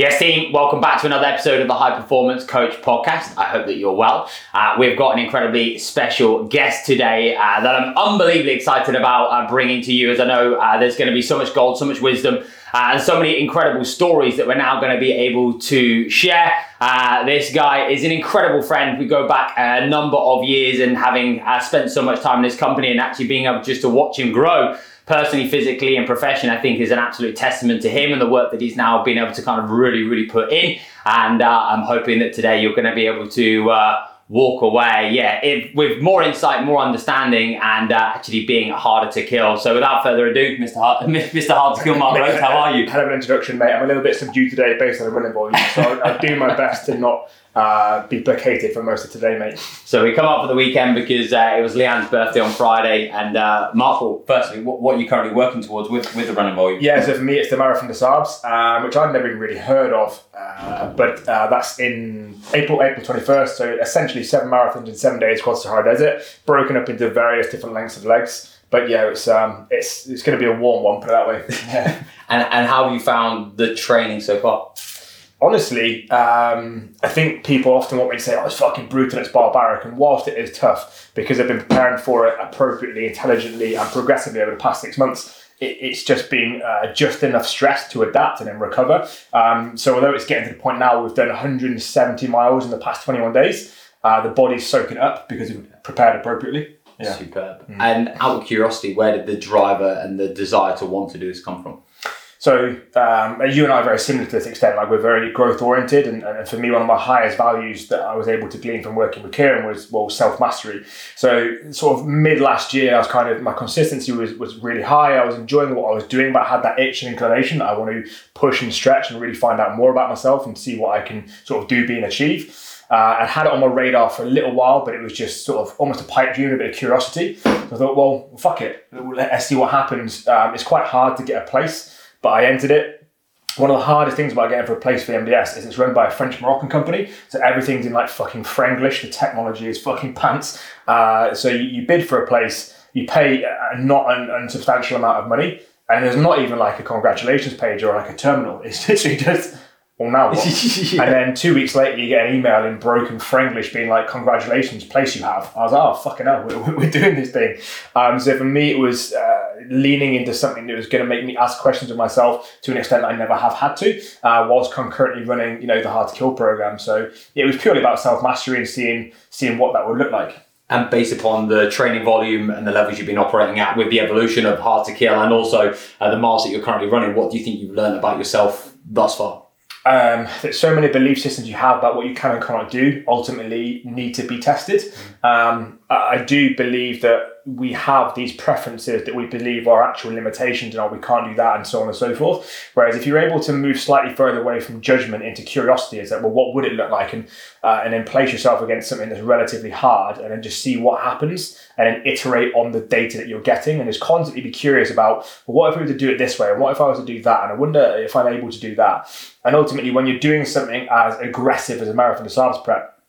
Yes, team, welcome back to another episode of the High Performance Coach podcast. I hope that you're well. Uh, we've got an incredibly special guest today uh, that I'm unbelievably excited about uh, bringing to you, as I know uh, there's going to be so much gold, so much wisdom, uh, and so many incredible stories that we're now going to be able to share. Uh, this guy is an incredible friend. We go back a number of years and having spent so much time in this company and actually being able just to watch him grow personally, physically, and profession, I think is an absolute testament to him and the work that he's now been able to kind of really, really put in. And uh, I'm hoping that today you're going to be able to. Uh, walk away, yeah, if, with more insight, more understanding, and uh, actually being harder to kill. So, without further ado, Mr. Hard, Mr. Hard to Kill, Marc Rhodes, how are you? Hell of an introduction, mate. I'm a little bit subdued today based on the running volume, so I'll do my best to not uh, be placated for most of today, mate. So we come up for the weekend because uh, it was Leanne's birthday on Friday. And uh, Marc, well, firstly, what, what, are you currently working towards with, with the running volume? Yeah, so for me, it's the Marathon des Sables, um, which I'd never even really heard of. Uh, but uh, that's in April, April 21st. So essentially seven marathons in seven days across the Sahara Desert, broken up into various different lengths of legs. But yeah, it's um, it's it's going to be a warm one, put it that way. Yeah. and and how have you found the training so far? Honestly, um, I think people often want me to say, "Oh, it's fucking brutal, it's barbaric," and whilst it is tough because I've been preparing for it appropriately, intelligently, and progressively over the past six months. It, it's just been uh, just enough stress to adapt and then recover. Um, so although it's getting to the point now, we've done 170 miles in the past 21 days. Uh, the body's soaking up because we've prepared appropriately. Yeah. Superb. Mm. And out of curiosity, where did the driver and the desire to want to do this come from? So um, you and I are very similar to this extent. Like we're very growth oriented, and, and, for me, one of my highest values that I was able to glean from working with Kieran was well self mastery. So sort of mid last year, I was kind of my consistency was was really high. I was enjoying what I was doing, but I had that itch and inclination that I want to push and stretch and really find out more about myself and see what I can sort of do, be, and achieve. Uh, I had it on my radar for a little while, but it was just sort of almost a pipe dream, a bit of curiosity. So I thought, well, fuck it, let's see what happens. Um, it's quite hard to get a place but I entered it. One of the hardest things about getting for a place for the MDS is it's run by a French Moroccan company, so everything's in like fucking Franglish. The technology is fucking pants. Uh, so you, you, bid for a place, you pay a not an unsubstantial amount of money, and there's not even like a congratulations page or like a terminal. It's literally just well, now what? yeah. And then two weeks later, you get an email in broken Franglish being like, congratulations, place you have. I was like, oh, fucking hell, we're, we're doing this thing. Um, so for me, it was uh, leaning into something that was going to make me ask questions of myself to an extent I never have had to, uh, whilst concurrently running, you know, the Hard to Kill program. So it was purely about self-mastery and seeing, seeing what that would look like and based upon the training volume and the levels you've been operating at with the evolution of hard to kill and also uh, the miles that you're currently running, what do you think you've learned about yourself thus far? Um, that so many belief systems you have about what you can and cannot do ultimately need to be tested. Mm. Um, I, I do believe that we have these preferences that we believe are actual limitations and oh, we can't do that and so on and so forth. Whereas if you're able to move slightly further away from judgment into curiosity, is that well, what would it look like, and uh, and then place yourself against something that's relatively hard, and then just see what happens, and then iterate on the data that you're getting, and just constantly be curious about well, what if we were to do it this way, and what if I was to do that, and I wonder if I'm able to do that. And ultimately, when you're doing something as aggressive as a marathon Sables prep,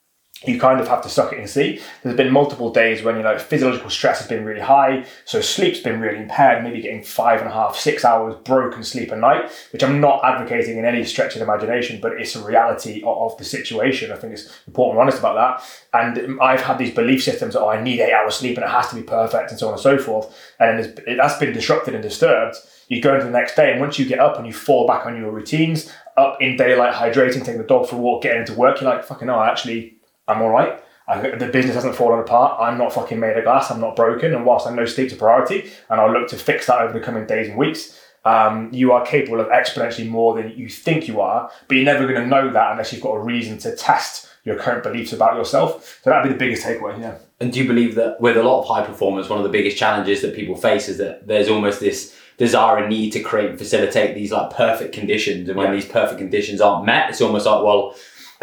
you kind of have to suck it and see. There's been multiple days when you know physiological stress has been really high, so sleep's been really impaired, maybe getting five and a half, six hours broken sleep a night, which I'm not advocating in any stretch of imagination, but it's a reality of, the situation. I think it's important and honest about that. And I've had these belief systems that oh, I need eight hours sleep and it has to be perfect and so on and so forth. And it, that's been disrupted and disturbed. You go into the next day, and once you get up and you fall back on your routines, up in daylight, hydrating, taking the dog for a walk, getting into work, you're like, fucking no, I actually I'm all right. I, the business hasn't fallen apart. I'm not fucking made of glass. I'm not broken. And whilst I know sleep's a priority, and I'll look to fix that over the coming days and weeks, um, you are capable of exponentially more than you think you are. But you're never going to know that unless you've got a reason to test your current beliefs about yourself. So that'd be the biggest takeaway. Yeah. And do you believe that with a lot of high performers, one of the biggest challenges that people face is that there's almost this desire and need to create and facilitate these like perfect conditions, and when yeah. these perfect conditions aren't met, it's almost like well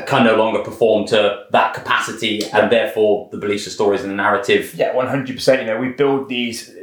can no longer perform to that capacity, and therefore the beliefs, the stories, and the narrative. Yeah, one hundred percent. You know, we build these.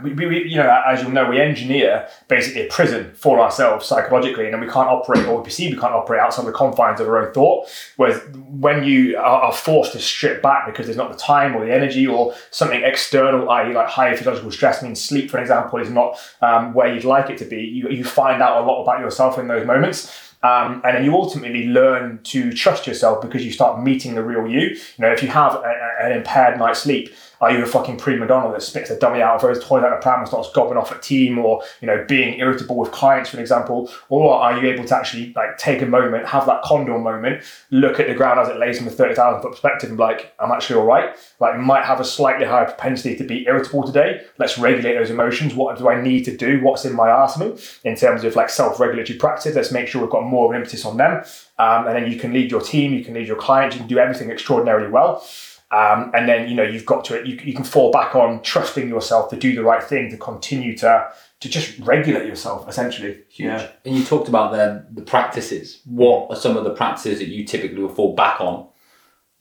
We, we, you know, as you'll know, we engineer basically a prison for ourselves psychologically, and then we can't operate, or we perceive we can't operate outside the confines of our own thought. Whereas when you are forced to strip back because there's not the time or the energy or something external, i.e., like high physiological stress, means sleep, for example, is not um, where you'd like it to be. You, you find out a lot about yourself in those moments Um, and then you ultimately learn to trust yourself because you start meeting the real you. You know, if you have a, a, an impaired night's sleep, are you a fucking prima donna that spits a dummy out, throws the toilet out of pram and starts gobbing off at team, or you know, being irritable with clients, for example? Or are you able to actually like take a moment, have that condor moment, look at the ground as it lays from a thirty thousand foot perspective, and be like, I'm actually all right. Like, might have a slightly higher propensity to be irritable today. Let's regulate those emotions. What do I need to do? What's in my arsenal in terms of like self-regulatory practice? Let's make sure we've got more of emphasis on them. Um, and then you can lead your team, you can lead your clients, you can do everything extraordinarily well. Um, and then you know you've got to you, you can fall back on trusting yourself to do the right thing to continue to to just regulate yourself essentially. Huge. Yeah. And you talked about then the practices. What are some of the practices that you typically will fall back on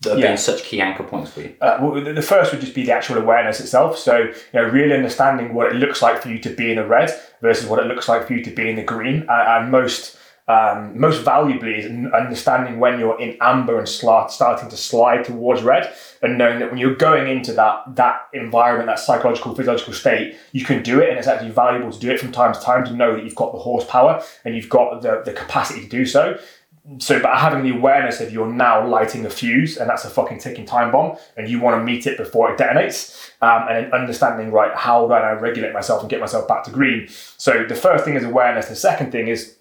that have yeah. been such key anchor points for you? Uh, well, the first would just be the actual awareness itself. So, you know, really understanding what it looks like for you to be in the red versus what it looks like for you to be in the green. And, and most um, most valuably is understanding when you're in amber and start, starting to slide towards red and knowing that when you're going into that that environment that psychological physiological state you can do it and it's actually valuable to do it from time to time to know that you've got the horsepower and you've got the, the capacity to do so. So but having the awareness of you're now lighting a fuse and that's a fucking ticking time bomb and you want to meet it before it detonates um, and then understanding right how do i regulate myself and get myself back to green. So the first thing is awareness the second thing is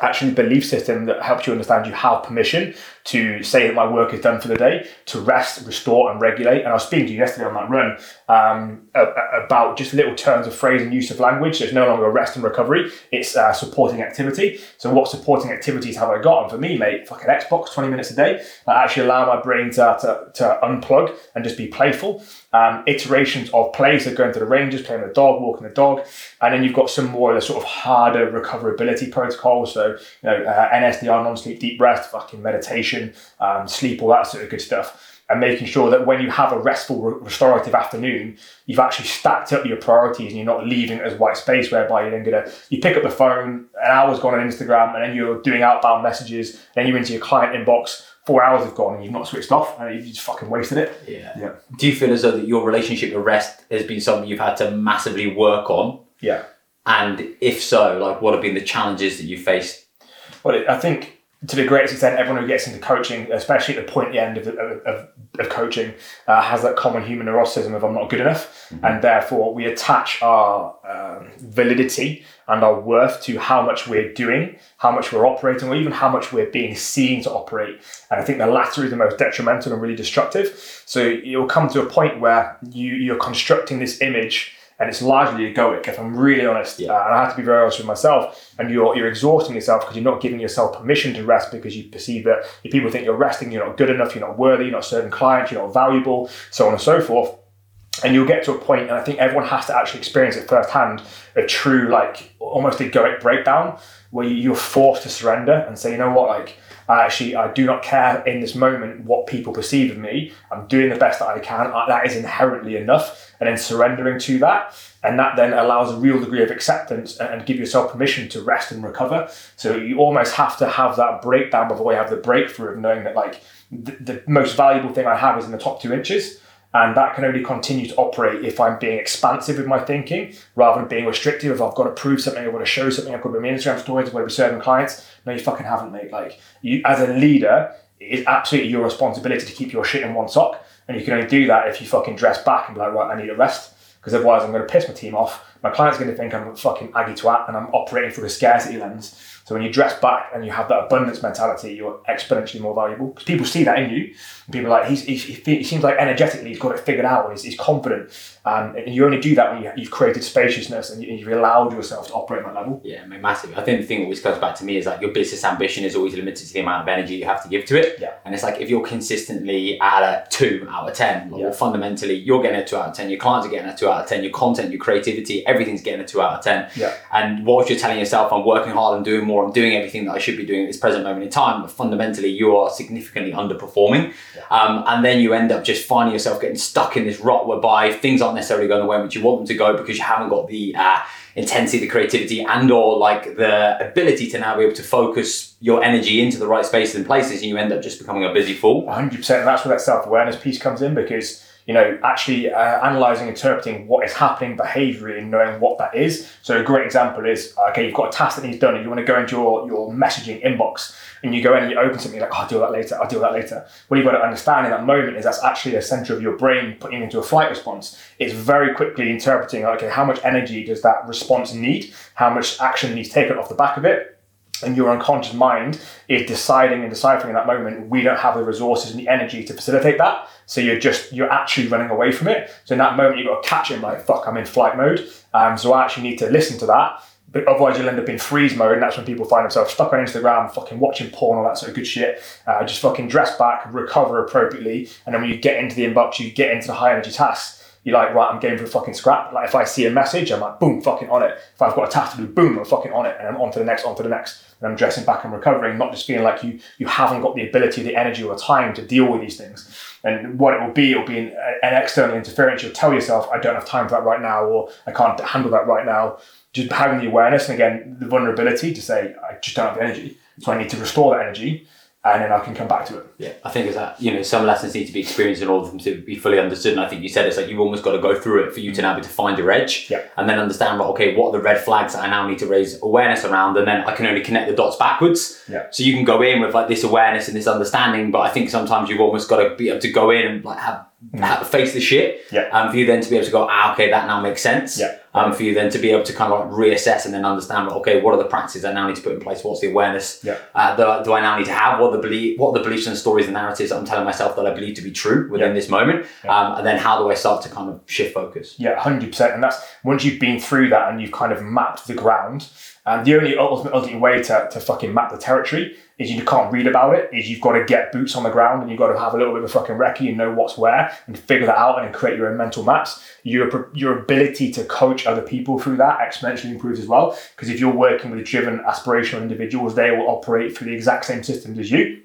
actually belief system that helps you understand you have permission to say that my work is done for the day, to rest, restore, and regulate. And I was speaking to you yesterday on that run um, about just little turns of phrase and use of language. So it's no longer rest and recovery, it's uh, supporting activity. So, what supporting activities have I got? And for me, mate, fucking Xbox 20 minutes a day. that actually allow my brain to, to, to unplug and just be playful. Um, iterations of play, so going to the ranges, playing the dog, walking the dog, and then you've got some more of the sort of harder recoverability protocols. So, you know, uh, NSDR, non-sleep deep breath, fucking meditation, um, sleep, all that sort of good stuff and making sure that when you have a restful restorative afternoon you've actually stacked up your priorities and you're not leaving it as white space whereby you're then gonna you pick up the phone an hour's gone on instagram and then you're doing outbound messages then you're into your client inbox four hours have gone and you've not switched off and you've just fucking wasted it. Yeah. Yeah. Do you feel as though that your relationship with rest has been something you've had to massively work on? Yeah. And if so like what have been the challenges that you faced? Well i think to the greatest extent, everyone who gets into coaching, especially at the point at the end of, of, of coaching, uh, has that common human neuroticism of I'm not good enough. Mm-hmm. And therefore, we attach our um, validity and our worth to how much we're doing, how much we're operating, or even how much we're being seen to operate. And I think the latter is the most detrimental and really destructive. So you'll come to a point where you, you're constructing this image and it's largely egoic, if I'm really honest. Yeah. Uh, and I have to be very honest with myself. And you're you're exhausting yourself because you're not giving yourself permission to rest because you perceive that if people think you're resting, you're not good enough, you're not worthy, you're not serving clients, you're not valuable, so on and so forth. And you'll get to a point, and I think everyone has to actually experience it firsthand, a true like almost egoic breakdown where you're forced to surrender and say, you know what, like I actually I do not care in this moment what people perceive of me. I'm doing the best that I can. That is inherently enough, and then surrendering to that, and that then allows a real degree of acceptance and, give yourself permission to rest and recover. So you almost have to have that breakdown before you have the breakthrough of knowing that like the, the most valuable thing I have is in the top two inches and that can only continue to operate if I'm being expansive with my thinking rather than being restrictive. If I've got to prove something, I've got to show something, I've got to be my Instagram stories, I've got to be serving clients. No, you fucking haven't, mate. Like, you, as a leader, it's absolutely your responsibility to keep your shit in one sock. And you can only do that if you fucking dress back and be like, right, I need a rest. Because otherwise, I'm going to piss my team off. My client's going to think I'm a fucking aggie twat and I'm operating through a scarcity lens. So when you dress back and you have that abundance mentality, you're exponentially more valuable because people see that in you. And people are like, he's, he, he seems like energetically he's got it figured out and he's, he's confident. Um, and you only do that when you, have created spaciousness and you, have allowed yourself to operate at that level. Yeah, I mean, massive. I think the thing that always comes back to me is like your business ambition is always limited to the amount of energy you have to give to it. Yeah. And it's like if you're consistently at a two out of 10, yeah. or fundamentally you're getting a two out of 10, your clients are getting a two out of 10, your content, your creativity, everything's getting a two out of 10. Yeah. And what you're telling yourself, I'm working hard, I'm doing more, I'm doing everything that I should be doing at this present moment in time, but fundamentally you are significantly underperforming. Yeah. Um, and then you end up just finding yourself getting stuck in this rut whereby things aren't necessarily going the way in which you want them to go because you haven't got the uh, intensity, the creativity, and or like the ability to now be able to focus your energy into the right spaces and places, and you end up just becoming a busy fool. 100%. And that's where that self awareness piece comes in because you know, actually uh, analyzing, interpreting what is happening behaviorally and knowing what that is. So a great example is, okay, you've got a task that needs done and you want to go into your, your messaging inbox and you go in and you open something like, oh, I'll deal with that later, I'll deal with that later. What you've got to understand in that moment is that's actually a center of your brain putting into a flight response. It's very quickly interpreting, okay, how much energy does that response need? How much action needs taken off the back of it? And your unconscious mind is deciding and deciphering in that moment we don't have the resources and the energy to facilitate that. So you're just you're actually running away from it. So in that moment you've got to catch it like fuck i'm in flight mode. Um, so i actually need to listen to that. But otherwise you'll end up in freeze mode and that's when people find themselves stuck on instagram fucking watching porn all that sort of good shit. Uh, just fucking dress back recover appropriately and then when you get into the inbox you get into the high energy tasks you're like, right, I'm game for a fucking scrap. Like if I see a message, I'm like, boom, fucking on it. If I've got a task to do, boom, I'm fucking on it, and I'm on to the next, on to the next. And I'm dressing back and recovering, not just feeling like you you haven't got the ability, the energy, or time to deal with these things. And what it will be, it will be an, an external interference. You'll tell yourself, I don't have time for that right now, or I can't handle that right now. Just having the awareness and again the vulnerability to say, I just don't have the energy, so I need to restore that energy and then I can come back to it. Yeah, I think it's that you know some lessons need to be experienced in order for them to be fully understood. And I think you said it's like you've almost got to go through it for you to now be to find your edge, yeah. and then understand well, okay, what are the red flags that I now need to raise awareness around, and then I can only connect the dots backwards. Yeah. So you can go in with like this awareness and this understanding, but I think sometimes you've almost got to be able to go in and like have mm. face the shit. Yeah. And for you then to be able to go, ah, okay, that now makes sense. Yeah. Um, for you then to be able to kind of like reassess and then understand, okay, what are the practices I now need to put in place? What's the awareness yeah. uh, that, do I now need to have? What are the belief, what the beliefs and stories and narratives that I'm telling myself that I believe to be true within yeah. this moment? Yeah. Um, and then how do I start to kind of shift focus? Yeah, hundred percent. And that's once you've been through that and you've kind of mapped the ground. And the only ultimate, ultimate way to, to fucking map the territory is you can't read about it, is you've got to get boots on the ground and you've got to have a little bit of a fucking recce and know what's where and figure that out and create your own mental maps. Your, your ability to coach other people through that exponentially improves as well. Because if you're working with driven, aspirational individuals, they will operate through the exact same systems as you.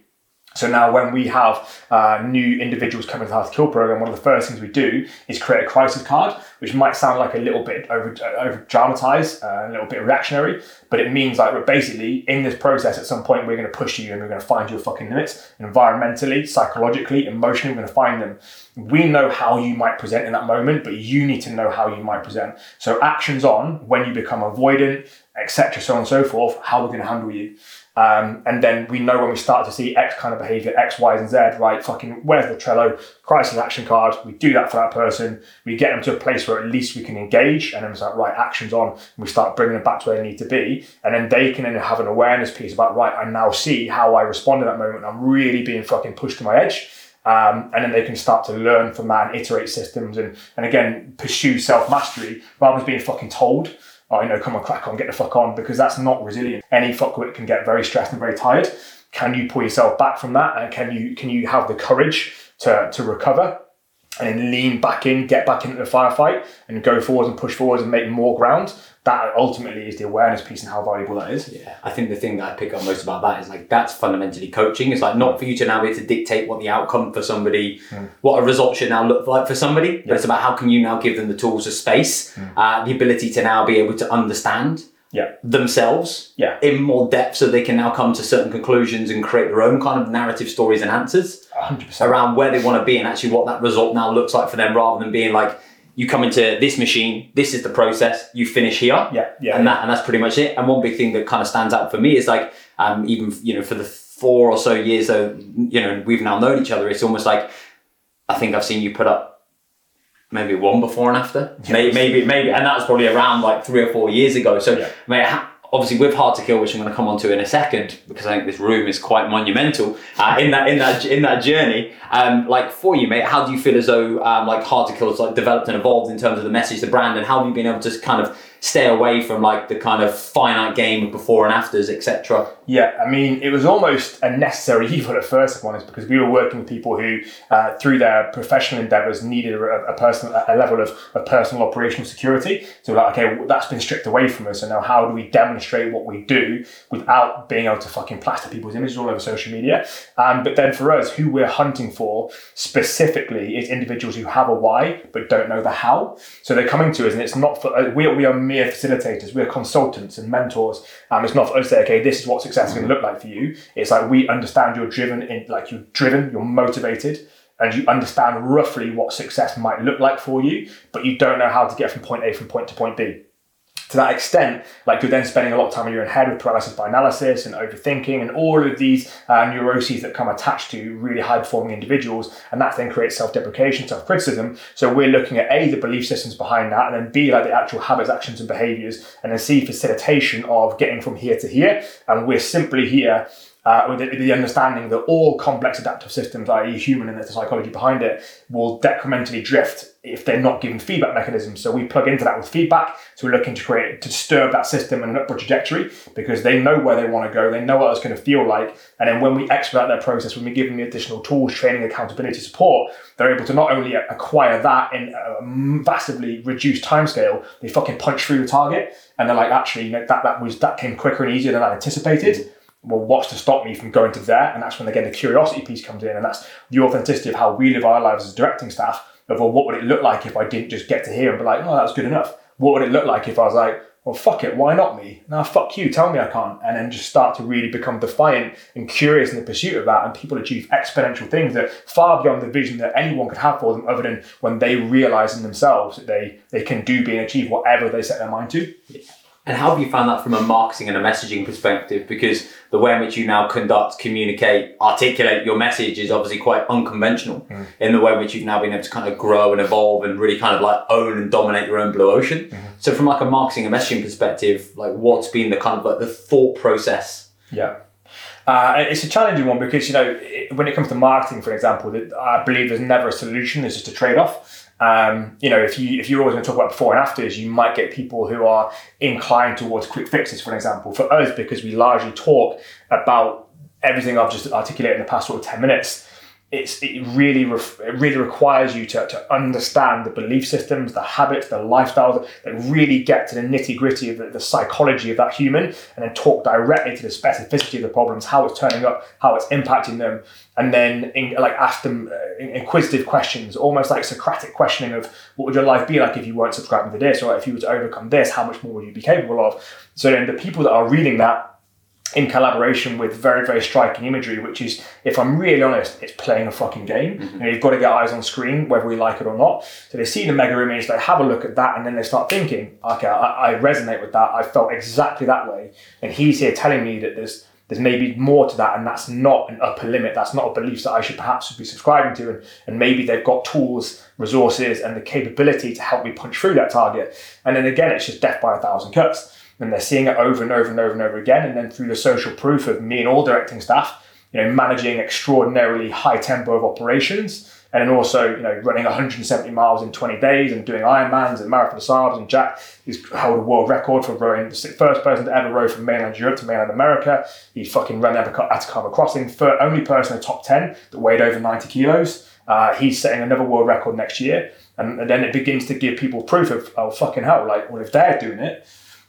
So now, when we have uh, new individuals coming to the Health Kill program, one of the first things we do is create a crisis card, which might sound like a little bit over, over dramatized, uh, a little bit reactionary, but it means like we're basically in this process, at some point, we're going to push you and we're going to find your fucking limits environmentally, psychologically, emotionally. We're going to find them. We know how you might present in that moment, but you need to know how you might present. So actions on when you become avoidant, etc., so on and so forth. How we're going to handle you. Um, and then we know when we start to see X kind of behavior, X, Y, and Z, right? Fucking, where's the Trello crisis action card? We do that for that person. We get them to a place where at least we can engage, and then it's like, right, actions on. And we start bringing them back to where they need to be. And then they can then have an awareness piece about, right, I now see how I respond in that moment. I'm really being fucking pushed to my edge. Um, and then they can start to learn from that and iterate systems and, and again, pursue self mastery rather than being fucking told oh, you know, come on, crack on, get the fuck on, because that's not resilient. Any fuckwit can get very stressed and very tired. Can you pull yourself back from that? And can you can you have the courage to, to recover and then lean back in, get back into the firefight and go forwards and push forwards and make more ground? that ultimately is the awareness piece and how valuable that is. Yeah, I think the thing that I pick up most about that is like that's fundamentally coaching. It's like not for you to now be able to dictate what the outcome for somebody, mm. what a result should now look like for somebody, yeah. but it's about how can you now give them the tools of space, mm. uh, the ability to now be able to understand yeah. themselves yeah. in more depth so they can now come to certain conclusions and create their own kind of narrative stories and answers 100%. around where they want to be and actually what that result now looks like for them rather than being like you come into this machine, this is the process, you finish here. Yeah, yeah. And that and that's pretty much it. And one big thing that kind of stands out for me is like um, even you know for the four or so years that you know we've now known each other, it's almost like I think I've seen you put up maybe one before and after. Yes. Maybe, maybe, maybe, and that was probably around like three or four years ago. So, yeah. mate, obviously with hard to kill which i'm going to come on to in a second because i think this room is quite monumental uh, in that in that in that journey um, like for you mate how do you feel as though um, like hard to kill has like developed and evolved in terms of the message the brand and how have you been able to kind of stay away from like the kind of finite game of before and afters, etc. Yeah, I mean, it was almost a necessary evil at first, if I'm honest, because we were working with people who, uh, through their professional endeavors, needed a, a personal a level of, of personal operational security. So like, okay, well, that's been stripped away from us, and now how do we demonstrate what we do without being able to fucking plaster people's images all over social media? Um, but then for us, who we're hunting for specifically is individuals who have a why but don't know the how. So they're coming to us, and it's not for uh, we, we are mere facilitators, we're consultants and mentors. Um, it's not for us to say, okay, this is what success is going to look like for you. It's like we understand you're driven in, like you're driven, you're motivated, and you understand roughly what success might look like for you, but you don't know how to get from point A from point to point B to that extent, like you're then spending a lot of time in your own head with paralysis by analysis and overthinking and all of these uh, neuroses that come attached to really high performing individuals. And that then creates self deprecation, self criticism. So we're looking at A, the belief systems behind that, and then B, like the actual habits, actions, and behaviors, and then C, facilitation of getting from here to here. And we're simply here uh, with the, the, understanding that all complex adaptive systems, i.e., human and the psychology behind it, will decrementally drift if they're not given feedback mechanisms. So we plug into that with feedback. So we're looking to create to disturb that system in an upward trajectory because they know where they want to go, they know what it's going to feel like, and then when we expedite that process, when we give them the additional tools, training, accountability, support, they're able to not only acquire that in a massively reduced timescale, they fucking punch through the target, and they're like, actually, you know, that that was that came quicker and easier than I anticipated well, what's to stop me from going to there? And that's when again the curiosity piece comes in, and that's the authenticity of how we live our lives as directing staff. Of well, what would it look like if I didn't just get to here and be like, oh, that's good enough? What would it look like if I was like, well, fuck it, why not me? Now, fuck you, tell me I can't. And then just start to really become defiant and curious in the pursuit of that. And people achieve exponential things that far beyond the vision that anyone could have for them, other than when they realize in themselves that they, they can do, be, and achieve whatever they set their mind to. Yeah. And how have you found that from a marketing and a messaging perspective? Because the way in which you now conduct, communicate, articulate your message is obviously quite unconventional mm. in the way in which you've now been able to kind of grow and evolve and really kind of like own and dominate your own blue ocean. Mm-hmm. So from like a marketing and messaging perspective, like what's been the kind of like the thought process? Yeah. Uh, it's a challenging one because you know when it comes to marketing, for example, I believe there's never a solution. There's just a trade-off. Um, you know, if you if you're always going to talk about before and afters, you might get people who are inclined towards quick fixes, for example. For us, because we largely talk about everything I've just articulated in the past sort of ten minutes, it's it really it really requires you to, to understand the belief systems, the habits, the lifestyles that really get to the nitty gritty of the, the, psychology of that human, and then talk directly to the specificity of the problems, how it's turning up, how it's impacting them, and then in, like ask them uh, inquisitive questions, almost like Socratic questioning of what would your life be like if you weren't subscribing to this, or if you were to overcome this, how much more would you be capable of? So then the people that are reading that in collaboration with very, very striking imagery, which is, if I'm really honest, it's playing a fucking game. Mm-hmm. You know, you've got to get eyes on screen, whether we like it or not. So they see the mega image, they have a look at that, and then they start thinking, okay, I, I resonate with that. I felt exactly that way. And he's here telling me that there's there's maybe more to that, and that's not an upper limit. That's not a belief that I should perhaps be subscribing to. And, and maybe they've got tools, resources, and the capability to help me punch through that target. And then again, it's just death by a thousand cuts and they're seeing it over and over and over and over again. And then through the social proof of me and all directing staff, you know, managing extraordinarily high tempo of operations, and then also, you know, running 170 miles in 20 days and doing Ironmans and Marathon Saabs. And Jack he's held a world record for rowing the first person to ever row from mainland Europe to mainland America. He fucking ran Atacama Crossing, for only person in the top 10 that weighed over 90 kilos. Uh, he's setting another world record next year. And, and then it begins to give people proof of, oh, fucking hell, like, well, if they're doing it,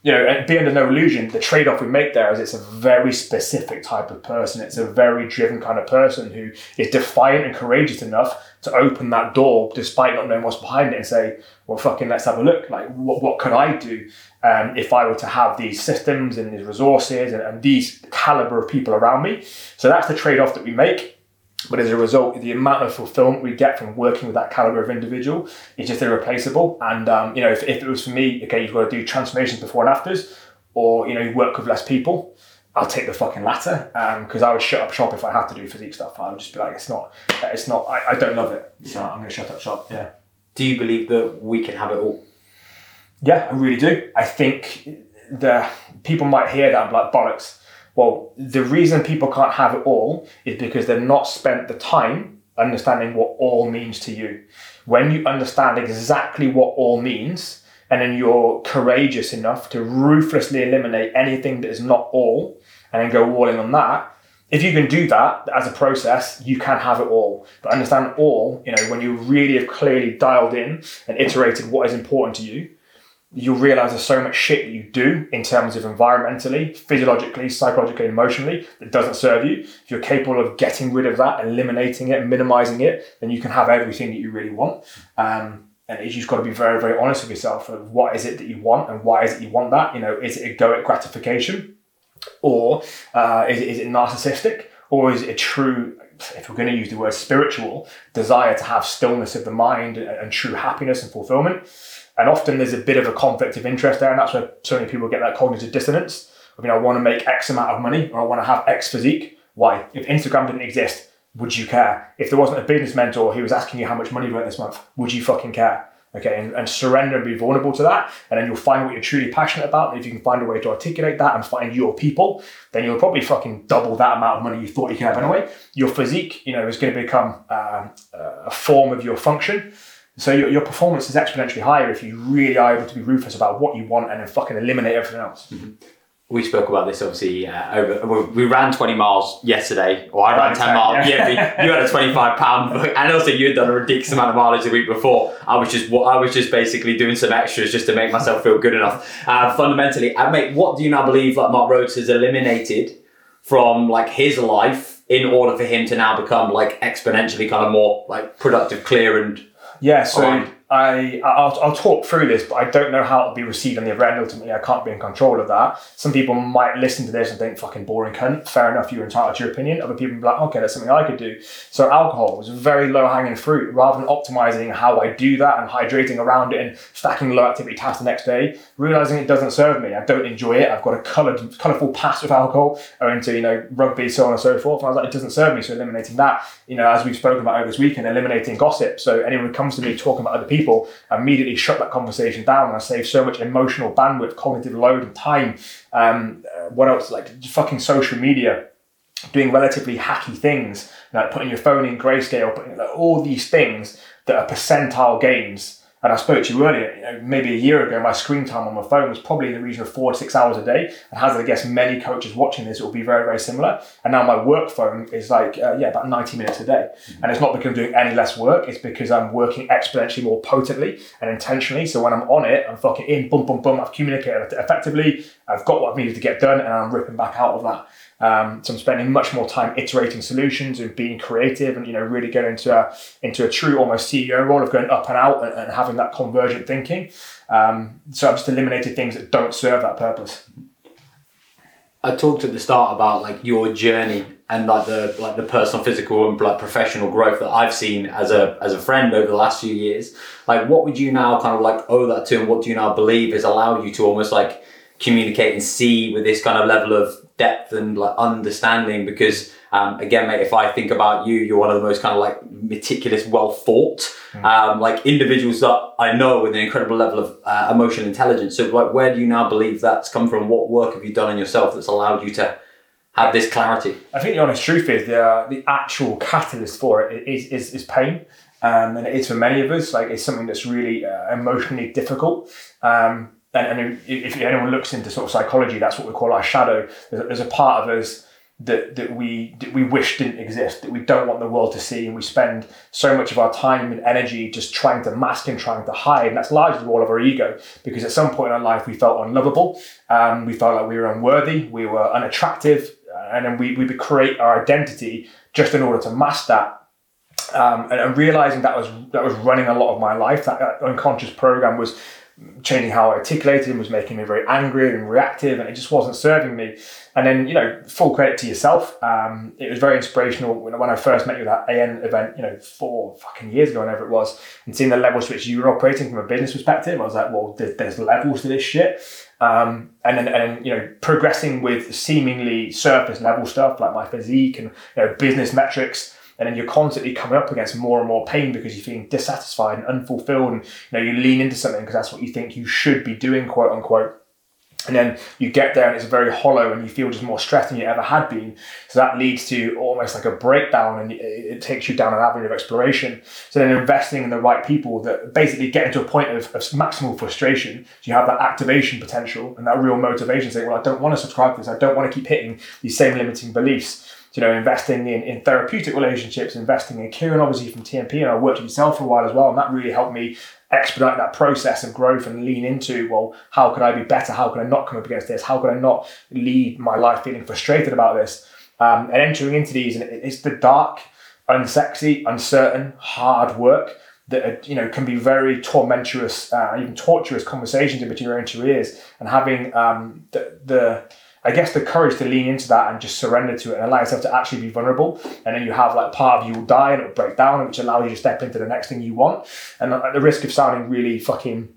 you know, be under no illusion, the trade off we make there is it's a very specific type of person. It's a very driven kind of person who is defiant and courageous enough to open that door despite not knowing what's behind it and say, well, fucking let's have a look. Like, what, what could I do um, if I were to have these systems and these resources and, and these caliber of people around me? So that's the trade off that we make. But as a result, the amount of fulfillment we get from working with that caliber of individual is just irreplaceable. And um, you know, if, if it was for me, okay, you've got to do transformations before and afters, or you know, you work with less people. I'll take the fucking latter because um, I would shut up shop if I had to do physique stuff. I would just be like, it's not, it's not. I, I don't love it, so I'm going to shut up shop. Yeah. Do you believe that we can have it all? Yeah, I really do. I think the people might hear that and be like bollocks well, the reason people can't have it all is because they've not spent the time understanding what all means to you. When you understand exactly what all means, and then you're courageous enough to ruthlessly eliminate anything that is not all, and then go all in on that, if you can do that as a process, you can have it all. But understand all, you know, when you really have clearly dialed in and iterated what is important to you, you'll realize there's so much shit that you do in terms of environmentally, physiologically, psychologically, emotionally that doesn't serve you. If you're capable of getting rid of that, eliminating it, minimizing it, then you can have everything that you really want. Um, and you just got to be very, very honest with yourself of what is it that you want and why is it you want that? You know, is it egoic gratification or uh, is, it, is it narcissistic or is it a true if we're going to use the word spiritual, desire to have stillness of the mind and, and true happiness and fulfillment. And often there's a bit of a conflict of interest there, and that's where so many people get that cognitive dissonance. I mean, I want to make X amount of money, or I want to have X physique. Why? If Instagram didn't exist, would you care? If there wasn't a business mentor who was asking you how much money you earned this month, would you fucking care? Okay, and, and surrender and be vulnerable to that, and then you'll find what you're truly passionate about. And if you can find a way to articulate that and find your people, then you'll probably fucking double that amount of money you thought you could have anyway. Your physique, you know, is going to become uh, a form of your function. So your, your performance is exponentially higher if you really are able to be ruthless about what you want and then fucking eliminate everything else. Mm-hmm we spoke about this obviously uh, over. We ran twenty miles yesterday, or I ran ten miles. Yeah, yeah you had a twenty-five pound, and also you had done a ridiculous amount of mileage the week before. I was just, I was just basically doing some extras just to make myself feel good enough. Uh, fundamentally, I make. What do you now believe? Like Marc Rhodes has eliminated from like his life in order for him to now become like exponentially kind of more like productive, clear, and yeah. So. I I'll, I'll talk through this, but I don't know how it'll be received on the other end. Ultimately, I can't be in control of that. Some people might listen to this and think, "Fucking boring cunt." Fair enough, you're entitled to your opinion. Other people be like, "Okay, that's something I could do." So alcohol was very low hanging fruit. Rather than optimizing how I do that and hydrating around it and stacking low activity tasks the next day, realizing it doesn't serve me. I don't enjoy it. I've got a colored, colorful past with alcohol, owing to you know rugby, so on and so forth. And I was like, it doesn't serve me. So eliminating that, you know, as we've spoken about over this weekend, eliminating gossip. So anyone who comes to me talking about other people, immediately immediately shut that conversation down and I save so much emotional bandwidth, cognitive load, and time. Um, uh, what else? Like fucking social media, doing relatively hacky things, like putting your phone in grayscale, putting like, all these things that are percentile gains and I spoke to you earlier, you know, maybe a year ago, my screen time on my phone was probably in the region of four to six hours a day. And as I guess many coaches watching this, it will be very, very similar. And now my work phone is like, uh, yeah, about 90 minutes a day. Mm-hmm. And it's not because I'm doing any less work, it's because I'm working exponentially more potently and intentionally. So when I'm on it, I'm fucking in, boom, boom, boom, I've communicated effectively, I've got what I've needed to get done, and I'm ripping back out of that. Um, so I'm spending much more time iterating solutions and being creative, and you know, really getting into a into a true almost CEO role of going up and out and, and having that convergent thinking. Um, so I've just eliminated things that don't serve that purpose. I talked at the start about like your journey and like the like the personal, physical, and like professional growth that I've seen as a as a friend over the last few years. Like, what would you now kind of like owe that to, and what do you now believe has allowed you to almost like communicate and see with this kind of level of depth and like understanding because um, again mate if i think about you you're one of the most kind of like meticulous well thought mm. um, like individuals that i know with an incredible level of uh, emotional intelligence. So like where do you now believe that's come from? What work have you done on yourself that's allowed you to have this clarity? I think the honest truth is the, uh, the actual catalyst for it is, is, is pain. Um, and it is for many of us. Like it's something that's really uh, emotionally difficult. Um, and, if anyone looks into sort of psychology, that's what we call our shadow. There's, a part of us that that we that we wish didn't exist, that we don't want the world to see, and we spend so much of our time and energy just trying to mask and trying to hide. And that's largely all of our ego, because at some point in our life we felt unlovable, um, we felt like we were unworthy, we were unattractive, and then we we create our identity just in order to mask that. Um, and, and realizing that was that was running a lot of my life. That, that unconscious program was changing how I articulated and was making me very angry and reactive, and it just wasn't serving me. And then, you know, full credit to yourself. Um, it was very inspirational when, when I first met you at that AN event, you know, four fucking years ago, whenever it was, and seeing the levels which you were operating from a business perspective. I was like, well, there's, there's levels to this shit. Um, and then, and you know, progressing with seemingly surface level stuff like my physique and you know, business metrics and then you're constantly coming up against more and more pain because you're feeling dissatisfied and unfulfilled. And you know you lean into something because that's what you think you should be doing quote unquote. And then you get there and it's very hollow and you feel just more stressed than you ever had been. So that leads to almost like a breakdown and it takes you down an avenue of exploration. So then investing in the right people that basically get into a point of, of maximal frustration. So you have that activation potential and that real motivation saying well i don't want to subscribe to this. I don't want to keep hitting these same limiting beliefs you know, investing in, in therapeutic relationships, investing in Kieran, obviously from TMP, and I worked with yourself for a while as well, and that really helped me expedite that process of growth and lean into, well, how could I be better? How could I not come up against this? How could I not lead my life feeling frustrated about this? Um, and entering into these, and it's the dark, unsexy, uncertain, hard work that you know can be very tormentorous, uh, even torturous conversations in between your own two ears, and having um, the, the I guess the courage to lean into that and just surrender to it and allow yourself to actually be vulnerable. And then you have like part of you will die and it will break down, which allows you to step into the next thing you want. And at the risk of sounding really fucking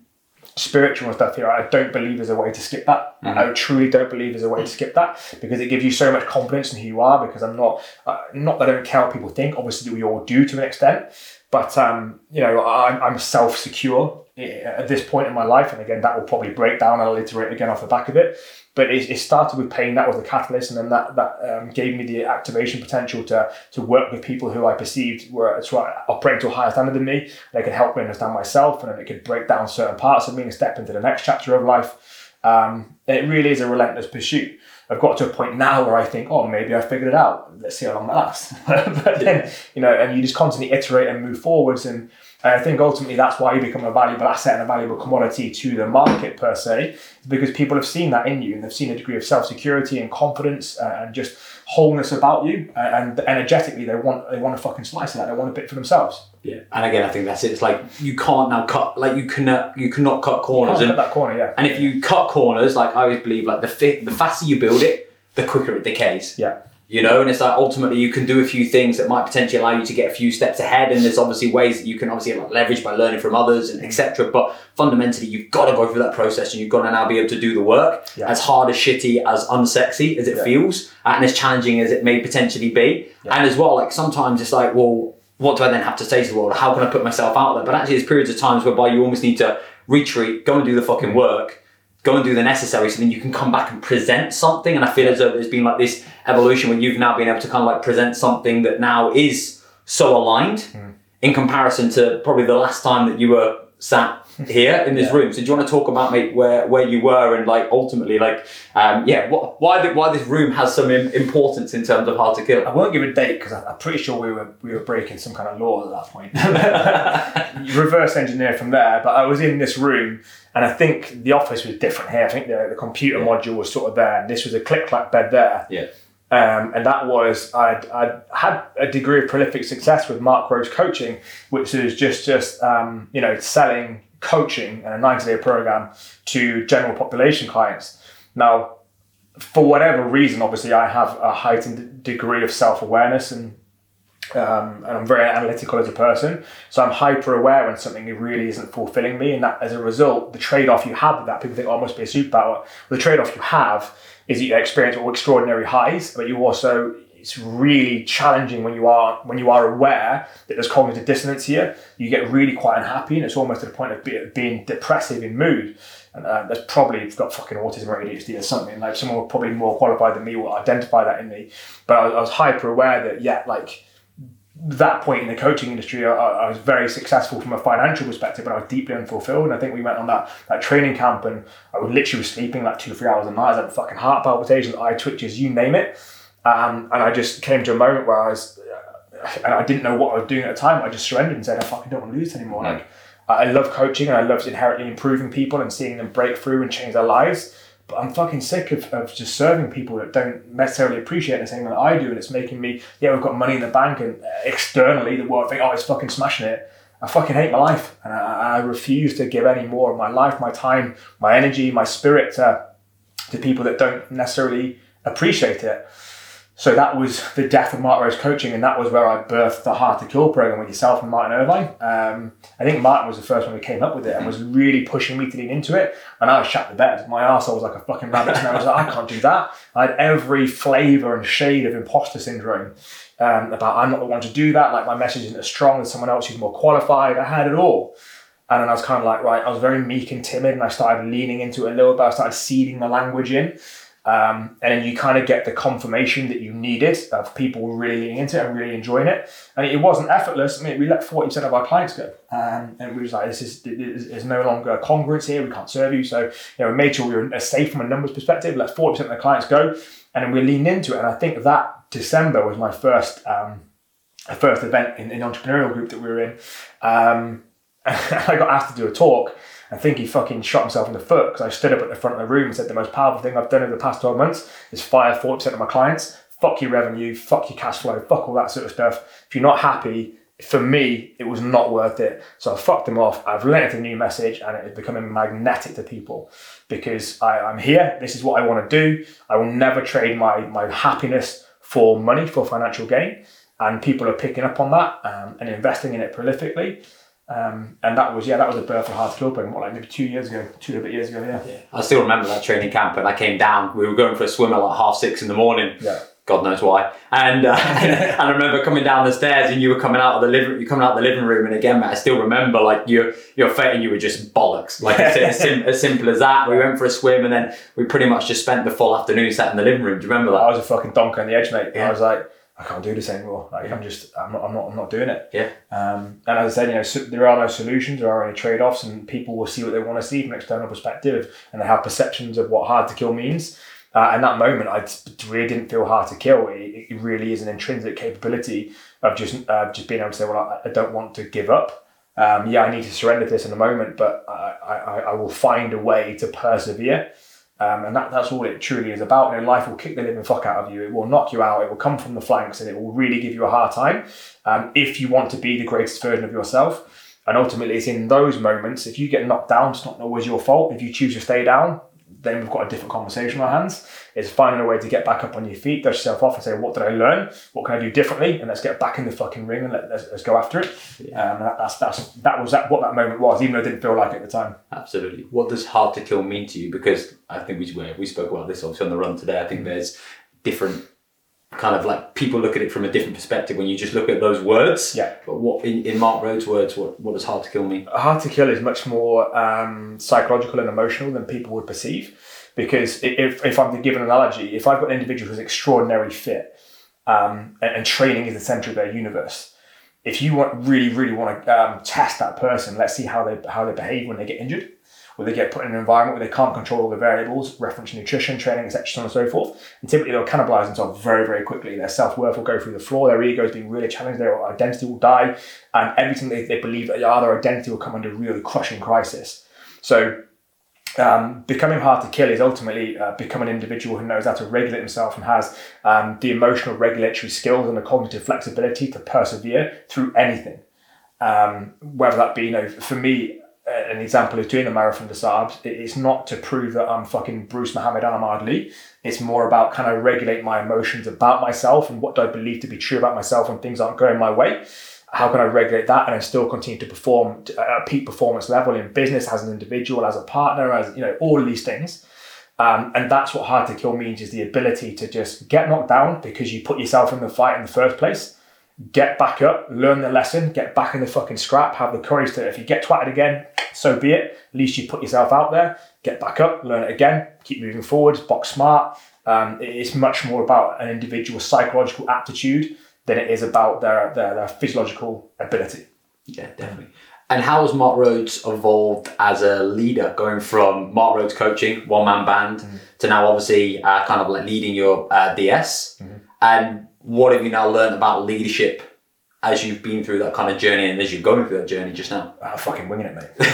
spiritual and stuff here, I don't believe there's a way to skip that. Mm-hmm. I truly don't believe there's a way to skip that because it gives you so much confidence in who you are. Because I'm not, uh, not that I don't care what people think. Obviously, we all do to an extent, but um, you know, I'm, I'm self secure at this point in my life, and again, that will probably break down. and I'll iterate again off the back of it but it, it, started with pain. That was the catalyst, and then that that um, gave me the activation potential to to work with people who I perceived were operating to a higher standard than me. They could help me understand myself, and then it could break down certain parts of me and step into the next chapter of life. Um, it really is a relentless pursuit. I've got to a point now where I think, oh, maybe I figured it out. Let's see how long that lasts. but then, you know, and you just constantly iterate and move forwards and and I think ultimately that's why you become a valuable asset and a valuable commodity to the market per se, because people have seen that in you and they've seen a degree of self security and confidence uh, and just wholeness about you. And energetically, they want they want to fucking slice of that. They want a bit for themselves. Yeah, and again, I think that's it. It's like you can't now cut like you cannot you cannot cut corners. You and, cut that corner, yeah. And if you cut corners, like I always believe, like the fi- the faster you build it, the quicker it decays. Yeah you know and it's like ultimately you can do a few things that might potentially allow you to get a few steps ahead and there's obviously ways that you can obviously like leverage by learning from others and etc but fundamentally you've got to go through that process and you've got to now be able to do the work yeah. as hard as shitty as unsexy as it yeah. feels and as challenging as it may potentially be yeah. and as well like sometimes it's like well what do I then have to say to the world how can I put myself out there but actually there's periods of times whereby you almost need to retreat go and do the fucking mm. work go and do the necessary so then you can come back and present something and i feel as though there's been like this evolution where you've now been able to kind of like present something that now is so aligned mm. in comparison to probably the last time that you were sat here in this yeah. room. So do you want to talk about mate where where you were and like ultimately like um, yeah what, why the, why this room has some importance in terms of hard to kill? I won't give a date because I'm pretty sure we were we were breaking some kind of law at that point. Reverse engineer from there, but I was in this room and I think the office was different here. I think the, the computer yeah. module was sort of there. And this was a click clack bed there. Yeah. Um, and that was I'd, I'd, had a degree of prolific success with Marc Rhodes coaching, which is just just um, you know selling coaching and a 90 day program to general population clients. Now, for whatever reason, obviously, I have a heightened degree of self awareness and um, and I'm very analytical as a person. So I'm hyper aware when something really isn't fulfilling me, and that as a result, the trade off you have with that, people think, oh, it must be a superpower. The trade off you have is that you experience all extraordinary highs, but you also it's really challenging when you are when you are aware that there's cognitive dissonance here. You get really quite unhappy, and it's almost to the point of be, being depressive in mood. And uh, there's probably got fucking autism or ADHD or something. Like someone probably more qualified than me will identify that in me. But I, I was hyper aware that yeah, like that point in the coaching industry, I, I, was very successful from a financial perspective, but I was deeply unfulfilled. And I think we went on that, that training camp, and I was literally sleeping like two, three hours a night. I had fucking heart palpitations, eye twitches, you name it. Um, and I just came to a moment where I was, uh, and I didn't know what I was doing at the time. I just surrendered and said, I fucking don't want to lose anymore. Like, I love coaching and I love inherently improving people and seeing them break through and change their lives. I'm fucking sick of, of just serving people that don't necessarily appreciate the same that I do. And it's making me, yeah, we've got money in the bank and uh, externally the world think, oh, it's fucking smashing it. I fucking hate my life. And I, I refuse to give any more of my life, my time, my energy, my spirit to, to people that don't necessarily appreciate it. So that was the death of Marc Rhodes coaching, and that was where I birthed the Hard to Kill program with yourself and Martin Irvine. Um, I think Martin was the first one who came up with it and was really pushing me to lean into it. And I was shut the bed. My arsehole was like a fucking rabbit, and I was like, I can't do that. I had every flavour and shade of imposter syndrome um, about I'm not the one to do that. Like my message isn't as strong as someone else who's more qualified. I had it all. And then I was kind of like, right, I was very meek and timid, and I started leaning into it a little bit. I started seeding the language in. Um, and you kind of get the confirmation that you needed of people really into it and really enjoying it. And it wasn't effortless. I mean, we let 40% of our clients go. Um, and we was like, this is, is no longer congruence here. We can't serve you. So, you know, we made sure we were safe from a numbers perspective, let 40% of the clients go. And then we leaned into it. And I think that December was my first, um, first event in, the entrepreneurial group that we were in. Um, I got asked to do a talk I think he fucking shot himself in the foot because I stood up at the front of the room and said the most powerful thing I've done over the past 12 months is fire 40% of my clients. Fuck your revenue, fuck your cash flow, fuck all that sort of stuff. If you're not happy, for me, it was not worth it. So I fucked them off. I've learned a new message and it is becoming magnetic to people because I, I'm here. This is what I want to do. I will never trade my, my happiness for money, for financial gain. And people are picking up on that um, and investing in it prolifically. Um, and that was, yeah, that was a birth of Hard to Kill program, what, like maybe two years ago, two and a bit years ago, yeah. I still remember that training camp, and I came down. We were going for a swim at like half six in the morning. Yeah. God knows why. And uh, and I remember coming down the stairs, and you were coming out of the living, you coming out of the living room, and again, mate, I still remember like your your face, and you were just bollocks, like as, as, sim- as simple as that. We went for a swim, and then we pretty much just spent the full afternoon sat in the living room. Do you remember that? I was a fucking donk on the edge, mate. Yeah. I was like, I can't do this anymore. Like, I'm just, I'm not, I'm not, I'm not doing it. Yeah. Um, and as I said, you know, so there are no solutions, there are only trade offs, and people will see what they want to see from an external perspective, and they have perceptions of what hard to kill means. Uh, and that moment, I really didn't feel hard to kill. It, it really is an intrinsic capability of just uh, just being able to say, well, I, I don't want to give up. Um, yeah, I need to surrender this in a moment, but I, I, I will find a way to persevere. Um, and that, that's all it truly is about. You know, life will kick the living fuck out of you. It will knock you out. It will come from the flanks, and it will really give you a hard time. Um, if you want to be the greatest version of yourself, and ultimately, it's in those moments. If you get knocked down, it's not always your fault. If you choose to stay down, then we've got a different conversation on our hands. It's finding a way to get back up on your feet, dust yourself off, and say, "What did I learn? What can I do differently?" And let's get back in the fucking ring and let, let's, let's go after it. Um, that, that's that's that was that, what that moment was, even though it didn't feel like it at the time. Absolutely. What does hard to kill mean to you? Because I think we we we spoke about this obviously on the run today. I think there's different kind of like people look at it from a different perspective when you just look at those words. Yeah. But what in, in Marc Rhodes' words, what, what does hard to kill mean? hard to kill is much more um, psychological and emotional than people would perceive. Because if, if I'm to give an analogy, if I've got an individual who's extraordinarily fit um, and, and training is the center of their universe, if you want really, really want to um, test that person, let's see how they how they behave when they get injured, or they get put in an environment where they can't control all the variables, reference nutrition, training, etc., so on and so forth. And typically they'll cannibalize themselves very, very quickly. Their self worth will go through the floor. Their ego is being really challenged. Their identity will die, and everything they, they believe that they are, their identity will come under really crushing crisis. So um, becoming hard to kill is ultimately uh, become an individual who knows how to regulate himself and has um, the emotional regulatory skills and the cognitive flexibility to persevere through anything. Um, whether that be, you know, for me, an example of doing the marathon Sables, it- it's not to prove that I'm fucking Bruce Muhammad Ahmad Ali. It's more about kind of regulate my emotions about myself and what do I believe to be true about myself when things aren't going my way. How can I regulate that and then still continue to perform at a peak performance level in business, as an individual, as a partner, as you know, all of these things. Um, and that's what hard to kill means is the ability to just get knocked down because you put yourself in the fight in the first place get back up, learn the lesson, get back in the fucking scrap, have the courage to, if you get twatted again, so be it. At least you put yourself out there, get back up, learn it again, keep moving forward, box smart. Um, it's much more about an individual's psychological aptitude than it is about their, their, their physiological ability. Yeah, definitely. And how has Marc Rhodes evolved as a leader, going from Marc Rhodes coaching, one man band, to now obviously uh, kind of like leading your uh, DS? And what have you now learned about leadership as you've been through that kind of journey and as you're going through that journey just now? I'm fucking winging it, mate.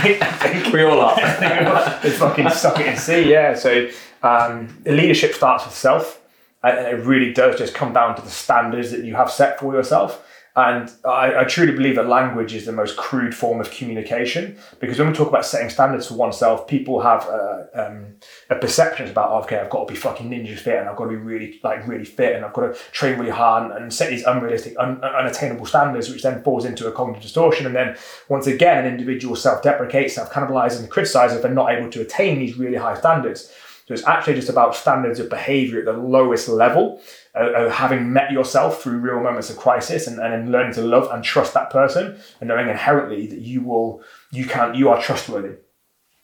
Think- We all are. it's fucking suck it and see. Yeah. So um, leadership starts with self, and it really does just come down to the standards that you have set for yourself. And I, I truly believe that language is the most crude form of communication because when we talk about setting standards for oneself, people have uh, um, a perception about okay, I've got to be fucking ninja fit and I've got to be really like really fit and I've got to train really hard and, and set these unrealistic, un, unattainable standards, which then falls into a cognitive distortion. And then once again, an individual self-deprecates, self-cannibalizes, and criticizes if they're not able to attain these really high standards. So it's actually just about standards of behavior at the lowest level, uh, of having met yourself through real moments of crisis and, and learning to love and trust that person and knowing inherently that you will, you can, you are trustworthy.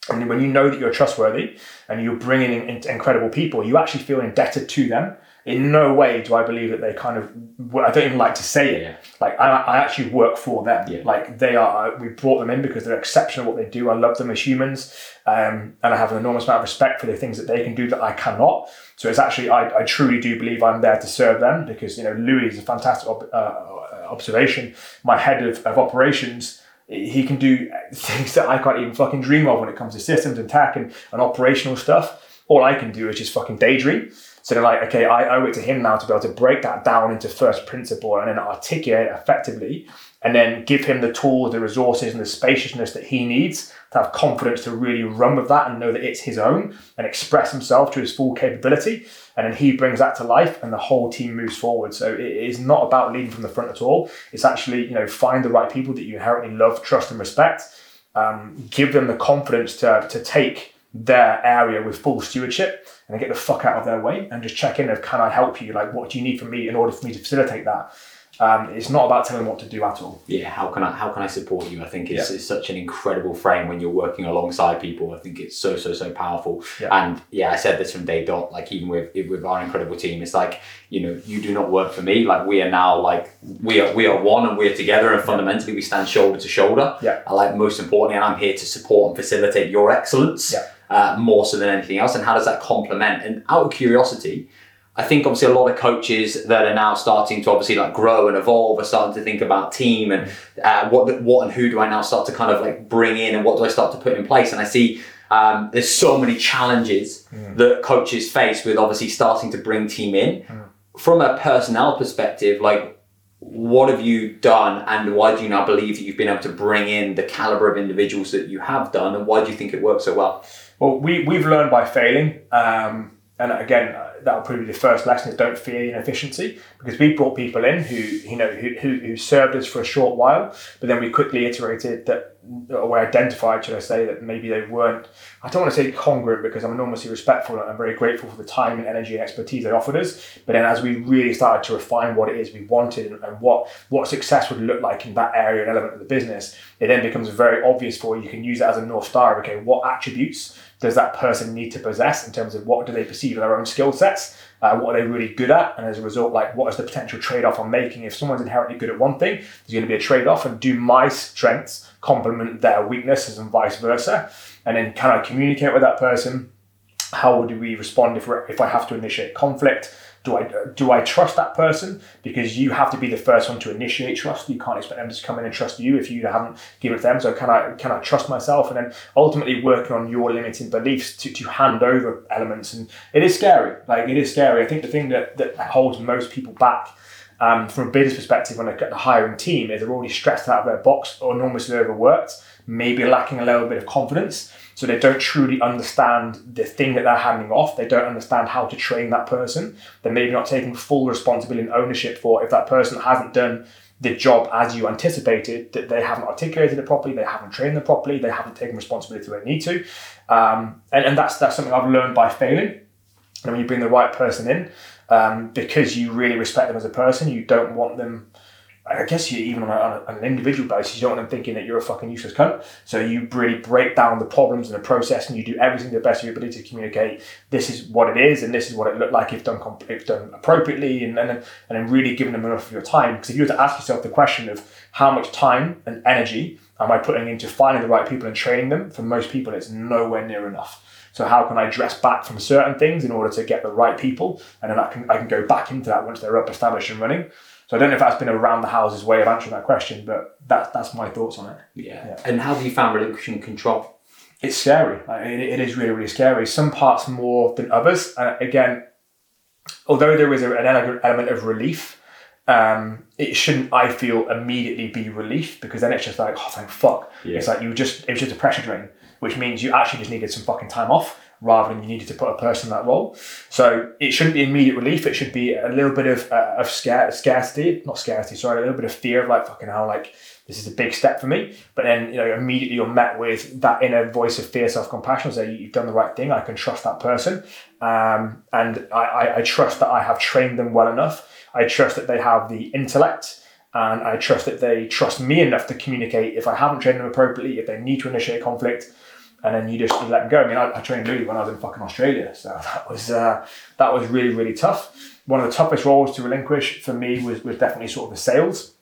And when you know that you're trustworthy and you're bringing in incredible people, you actually feel indebted to them. In no way do I believe that they kind of, I don't even like to say it. Yeah. Like I, I actually work for them. Yeah. Like they are, we brought them in because they're exceptional at what they do. I love them as humans. Um, and I have an enormous amount of respect for the things that they can do that I cannot. So it's actually, I, I truly do believe I'm there to serve them because, you know, Louis is a fantastic ob- uh, observation. My head of, of operations, he can do things that I can't even fucking dream of when it comes to systems and tech and, and operational stuff. All I can do is just fucking daydream. So they're like, okay, I owe it to him now to be able to break that down into first principle and then articulate effectively and then give him the tools, the resources, and the spaciousness that he needs to have confidence to really run with that and know that it's his own and express himself to his full capability. And then he brings that to life and the whole team moves forward. So it is not about leading from the front at all. It's actually, you know, find the right people that you inherently love, trust, and respect. Um, give them the confidence to, to take their area with full stewardship and then get the fuck out of their way and just check in of can I help you? Like what do you need from me in order for me to facilitate that? Um, it's not about telling them what to do at all. Yeah, how can I how can I support you? I think it's, Yeah. it's such an incredible frame when you're working alongside people. I think it's so so so powerful. Yeah. And yeah, I said this from day dot. Like even with with our incredible team, it's like you know you do not work for me. Like we are now like we are we are one and we're together and fundamentally we stand shoulder to shoulder. Yeah. I like most importantly, and I'm here to support and facilitate your excellence. Yeah. Uh, more so than anything else. And how does that complement? And out of curiosity, I think obviously a lot of coaches that are now starting to obviously like grow and evolve are starting to think about team and uh, what what and who do I now start to kind of like bring in and what do I start to put in place and I see um, there's so many challenges that coaches face with obviously starting to bring team in from a personnel perspective like what have you done and why do you now believe that you've been able to bring in the caliber of individuals that you have done and why do you think it works so well Well, we, we've learned by failing. Um, and again, uh, that'll probably be the first lesson is don't fear inefficiency because we brought people in who, you know, who, who, who served us for a short while, but then we quickly iterated that, or we identified, should I say, that maybe they weren't, I don't want to say congruent because I'm enormously respectful and I'm very grateful for the time and energy and expertise they offered us. But then as we really started to refine what it is we wanted and, and what, what success would look like in that area and element of the business, it then becomes very obvious for you. You can use it as a North Star. Okay, what attributes does that person need to possess in terms of what do they perceive their own skill sets? Uh, what are they really good at? And as a result, like what is the potential trade off I'm making? If someone's inherently good at one thing, there's going to be a trade off. And do my strengths complement their weaknesses and vice versa? And then can I communicate with that person? How would we respond if, if I have to initiate conflict? Do I do I trust that person? Because you have to be the first one to initiate trust. You can't expect them to come in and trust you if you haven't given it to them. So can I can I trust myself? And then ultimately working on your limiting beliefs to, to hand over elements. And it is scary. Like it is scary. I think the thing that, that holds most people back um, from a business perspective when they get the hiring team is they're already stressed out of their box or enormously overworked, maybe lacking a little bit of confidence. So they don't truly understand the thing that they're handing off. They don't understand how to train that person. They're maybe not taking full responsibility and ownership for if that person hasn't done the job as you anticipated, that they haven't articulated it properly, they haven't trained them properly, they haven't taken responsibility where they need to. Um, and, and that's that's something I've learned by failing. And when you bring the right person in, um, because you really respect them as a person, you don't want them. I guess you even on, a, on, an individual basis, you don't want them thinking that you're a fucking useless cunt. So you really break down the problems and the process, and you do everything to the best of your ability to communicate. This is what it is, and this is what it looked like if done if done appropriately, and then and then really giving them enough of your time. Because if you were to ask yourself the question of how much time and energy am I putting into finding the right people and training them, for most people, it's nowhere near enough. So how can I dress back from certain things in order to get the right people, and then I can I can go back into that once they're up, established, and running. So I don't know if that's been around the houses way of answering that question, but that's that's my thoughts on it. yeah, Yeah. and how have you found relinquishing control It's scary. It, it is really really scary. Some parts more than others. Uh, again, although there is an element of relief, um, it shouldn't. I feel immediately be relief because then it's just like oh thank fuck. Yeah. It's like you just it was just a pressure drain, which means you actually just needed some fucking time off rather than you needed to put a person in that role. So it shouldn't be immediate relief. It should be a little bit of uh, of scare, scarcity, not scarcity, sorry, a little bit of fear of like fucking hell, like this is a big step for me. But then you know immediately you're met with that inner voice of fear, self compassion, say you've done the right thing. I can trust that person, um, and I, I, I trust that I have trained them well enough. I trust that they have the intellect. And I trust that they trust me enough to communicate if I haven't trained them appropriately, if they need to initiate conflict, and then you just let them go. I mean, I, I trained Louis when I was in fucking Australia, so that was uh, that was really really tough. One of the toughest roles to relinquish for me was was definitely sort of the sales.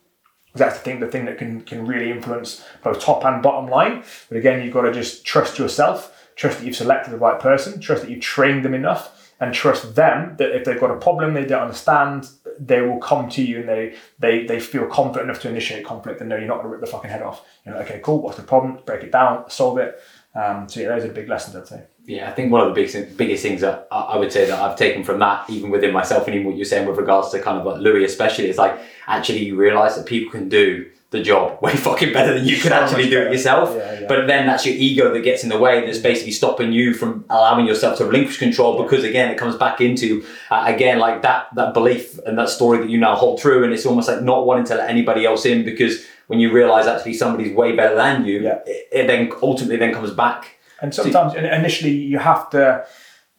That's the thing, the thing that can can really influence both top and bottom line. But again, you've got to just trust yourself, trust that you've selected the right person, trust that you've trained them enough, and trust them that if they've got a problem they don't understand, they will come to you and they they they feel confident enough to initiate conflict and know you're not to rip the fucking head off. You're like, okay, cool. What's the problem? Break it down, solve it. Um, so yeah, those are the big lessons I'd say. Yeah, I think one of the biggest biggest things that I would say that I've taken from that, even within myself, and even what you're saying with regards to kind of like Louis, especially, is like actually you realise that people can do the job way fucking better than you could So actually do it yourself. Yeah, yeah. But then that's your ego that gets in the way, that's basically stopping you from allowing yourself to relinquish control. Because again, it comes back into uh, again like that that belief and that story that you now hold true, and it's almost like not wanting to let anybody else in because when you realise actually somebody's way better than you, Yeah. it, it then ultimately then comes back. And sometimes in- initially you have to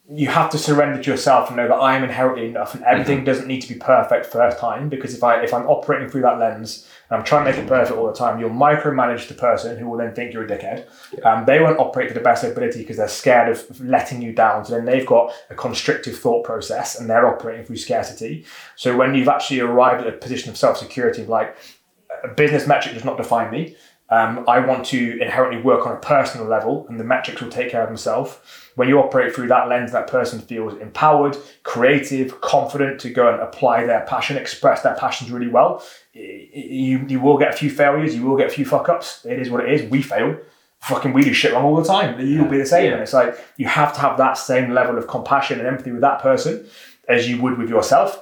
you have to surrender to yourself and know that I am inherently enough and everything doesn't need to be perfect first time because if I if I'm operating through that lens and I'm trying to make it perfect all the time, you'll micromanage the person who will then think you're a dickhead. Um, they won't operate to the best ability because they're scared of letting you down. So then they've got a constrictive thought process and they're operating through scarcity. So when you've actually arrived at a position of self security, like business metric does not define me. Um, I want to inherently work on a personal level, and the metrics will take care of themselves. When you operate through that lens, that person feels empowered, creative, confident to go and apply their passion, express their passions really well. You, you will get a few failures, you will get a few fuck ups. It is what it is. We fail. Fucking, we do shit wrong all the time. You'll be the same. Yeah. And it's like you have to have that same level of compassion and empathy with that person as you would with yourself.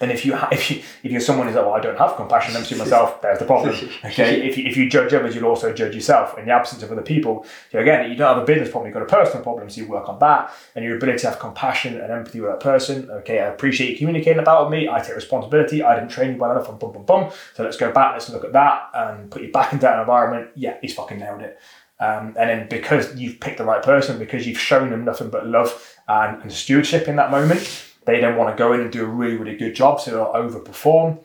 And if you ha- if you if you're someone who's like, well, I don't have compassion, to myself. There's the problem. Okay. If you, if you judge others, you'll also judge yourself. In the absence of other people, so again, you don't have a business problem. You've got a personal problem, so you work on that and your ability to have compassion and empathy with that person. Okay, I appreciate you communicating about with me. I take responsibility. I didn't train you well enough. And bum bum bum. So let's go back. Let's look at that and put you back into that environment. Yeah, he's fucking nailed it. Um, and then because you've picked the right person, because you've shown them nothing but love and, and stewardship in that moment, they then want to go in and do a really, really good job. So they'll overperform.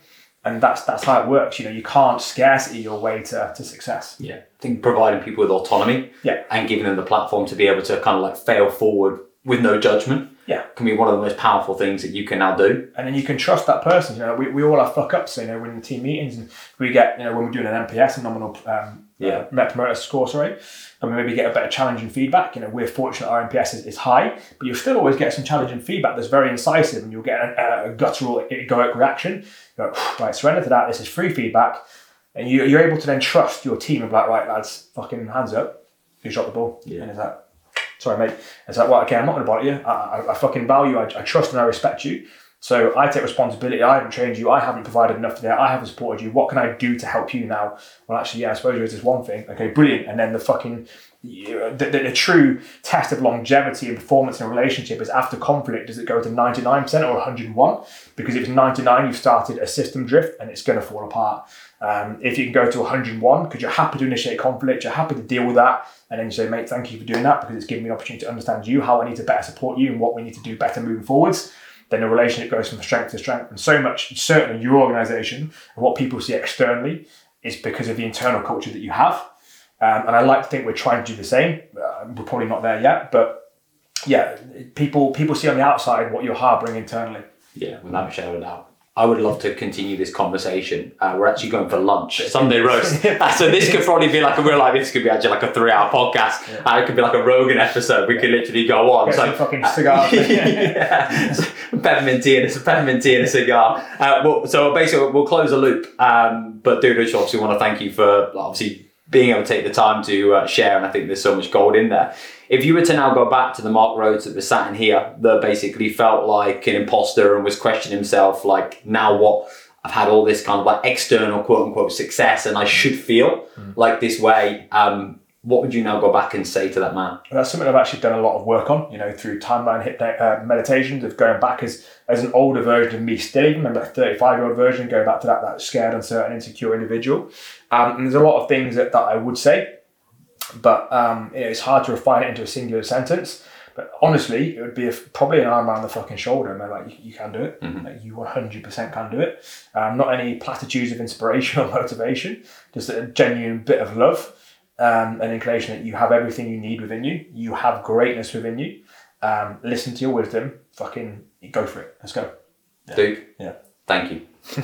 And that's that's how it works. You know, you can't scarcity your way to, to success. Yeah, I think providing people with autonomy Yeah. and giving them the platform to be able to kind of like fail forward with no judgment Yeah. can be one of the most powerful things that you can now do. And then you can trust that person. You know, we, we all have fuck ups. You know, we're the team meetings and we get, you know, when we're doing an NPS, a nominal um, Yeah. uh, Net Promoter Score, sorry, and we maybe get a better challenging feedback. You know, we're fortunate our NPS is, is high, but you'll still always get some challenging feedback that's very incisive and you'll get a, a guttural, egoic reaction. You go, right, surrender to that. This is free feedback. And you, you're able to then trust your team and be like, right, lads, fucking hands up. Who shot the ball? Yeah. And is that, sorry, mate. It's like, well, okay, I'm not going to bother you. I, I, I fucking value. I, I trust and I respect you. So I take responsibility. I haven't trained you. I haven't provided enough there. I haven't supported you. What can I do to help you now? Well, actually, yeah, I suppose there is this one thing. Okay, brilliant. And then the fucking the, the, the true test of longevity and performance in a relationship is after conflict. Does it go to ninety nine percent or one hundred and one? Because if it's ninety nine, you've started a system drift and it's going to fall apart. Um, if you can go to 101 because you're happy to initiate conflict, you're happy to deal with that, and then you say, mate, thank you for doing that because it's given me an opportunity to understand you, how I need to better support you, and what we need to do better moving forwards. Then the relationship goes from strength to strength, and so much, certainly your organization and what people see externally is because of the internal culture that you have. Um, and I like to think we're trying to do the same. Uh, we're probably not there yet, but yeah, people people see on the outside what you're harboring internally. Yeah, without a shadow of doubt. I would love to continue this conversation. Uh, we're actually going for lunch, Sunday roast. Uh, so this could probably be like a real life. This could be actually like a three-hour podcast. Uh, it could be like a Rogan episode. We could literally go on. Get So- fucking cigars. yeah, peppermint tea and a peppermint tea and a cigar. Uh, well, so basically, we'll close the loop. Um, but dude, obviously want to thank you for obviously being able to take the time to uh, share. And I think there's so much gold in there. If you were to now go back to the Marc Rhodes that was sat in here, that basically felt like an imposter and was questioning himself, like now what? I've had all this kind of like external quote unquote success, and I should feel like this way. Um, what would you now go back and say to that man? that's something I've actually done a lot of work on, you know, through timeline hypno- uh, meditations of going back as as an older version of me still, even remember a 35 year old version, going back to that, that scared, uncertain, insecure individual. Um, and there's a lot of things that, that I would say, but um, you know, it's hard to refine it into a singular sentence. But honestly, it would be a, probably an arm around the fucking shoulder. And they're like, you, you can do it. Like, you 100% can do it. Um, not any platitudes of inspiration or motivation, just a genuine bit of love um, an inclination that you have everything you need within you. You have greatness within you. Um, listen to your wisdom. Fucking go for it. Let's go. Dude, Yeah. thank you.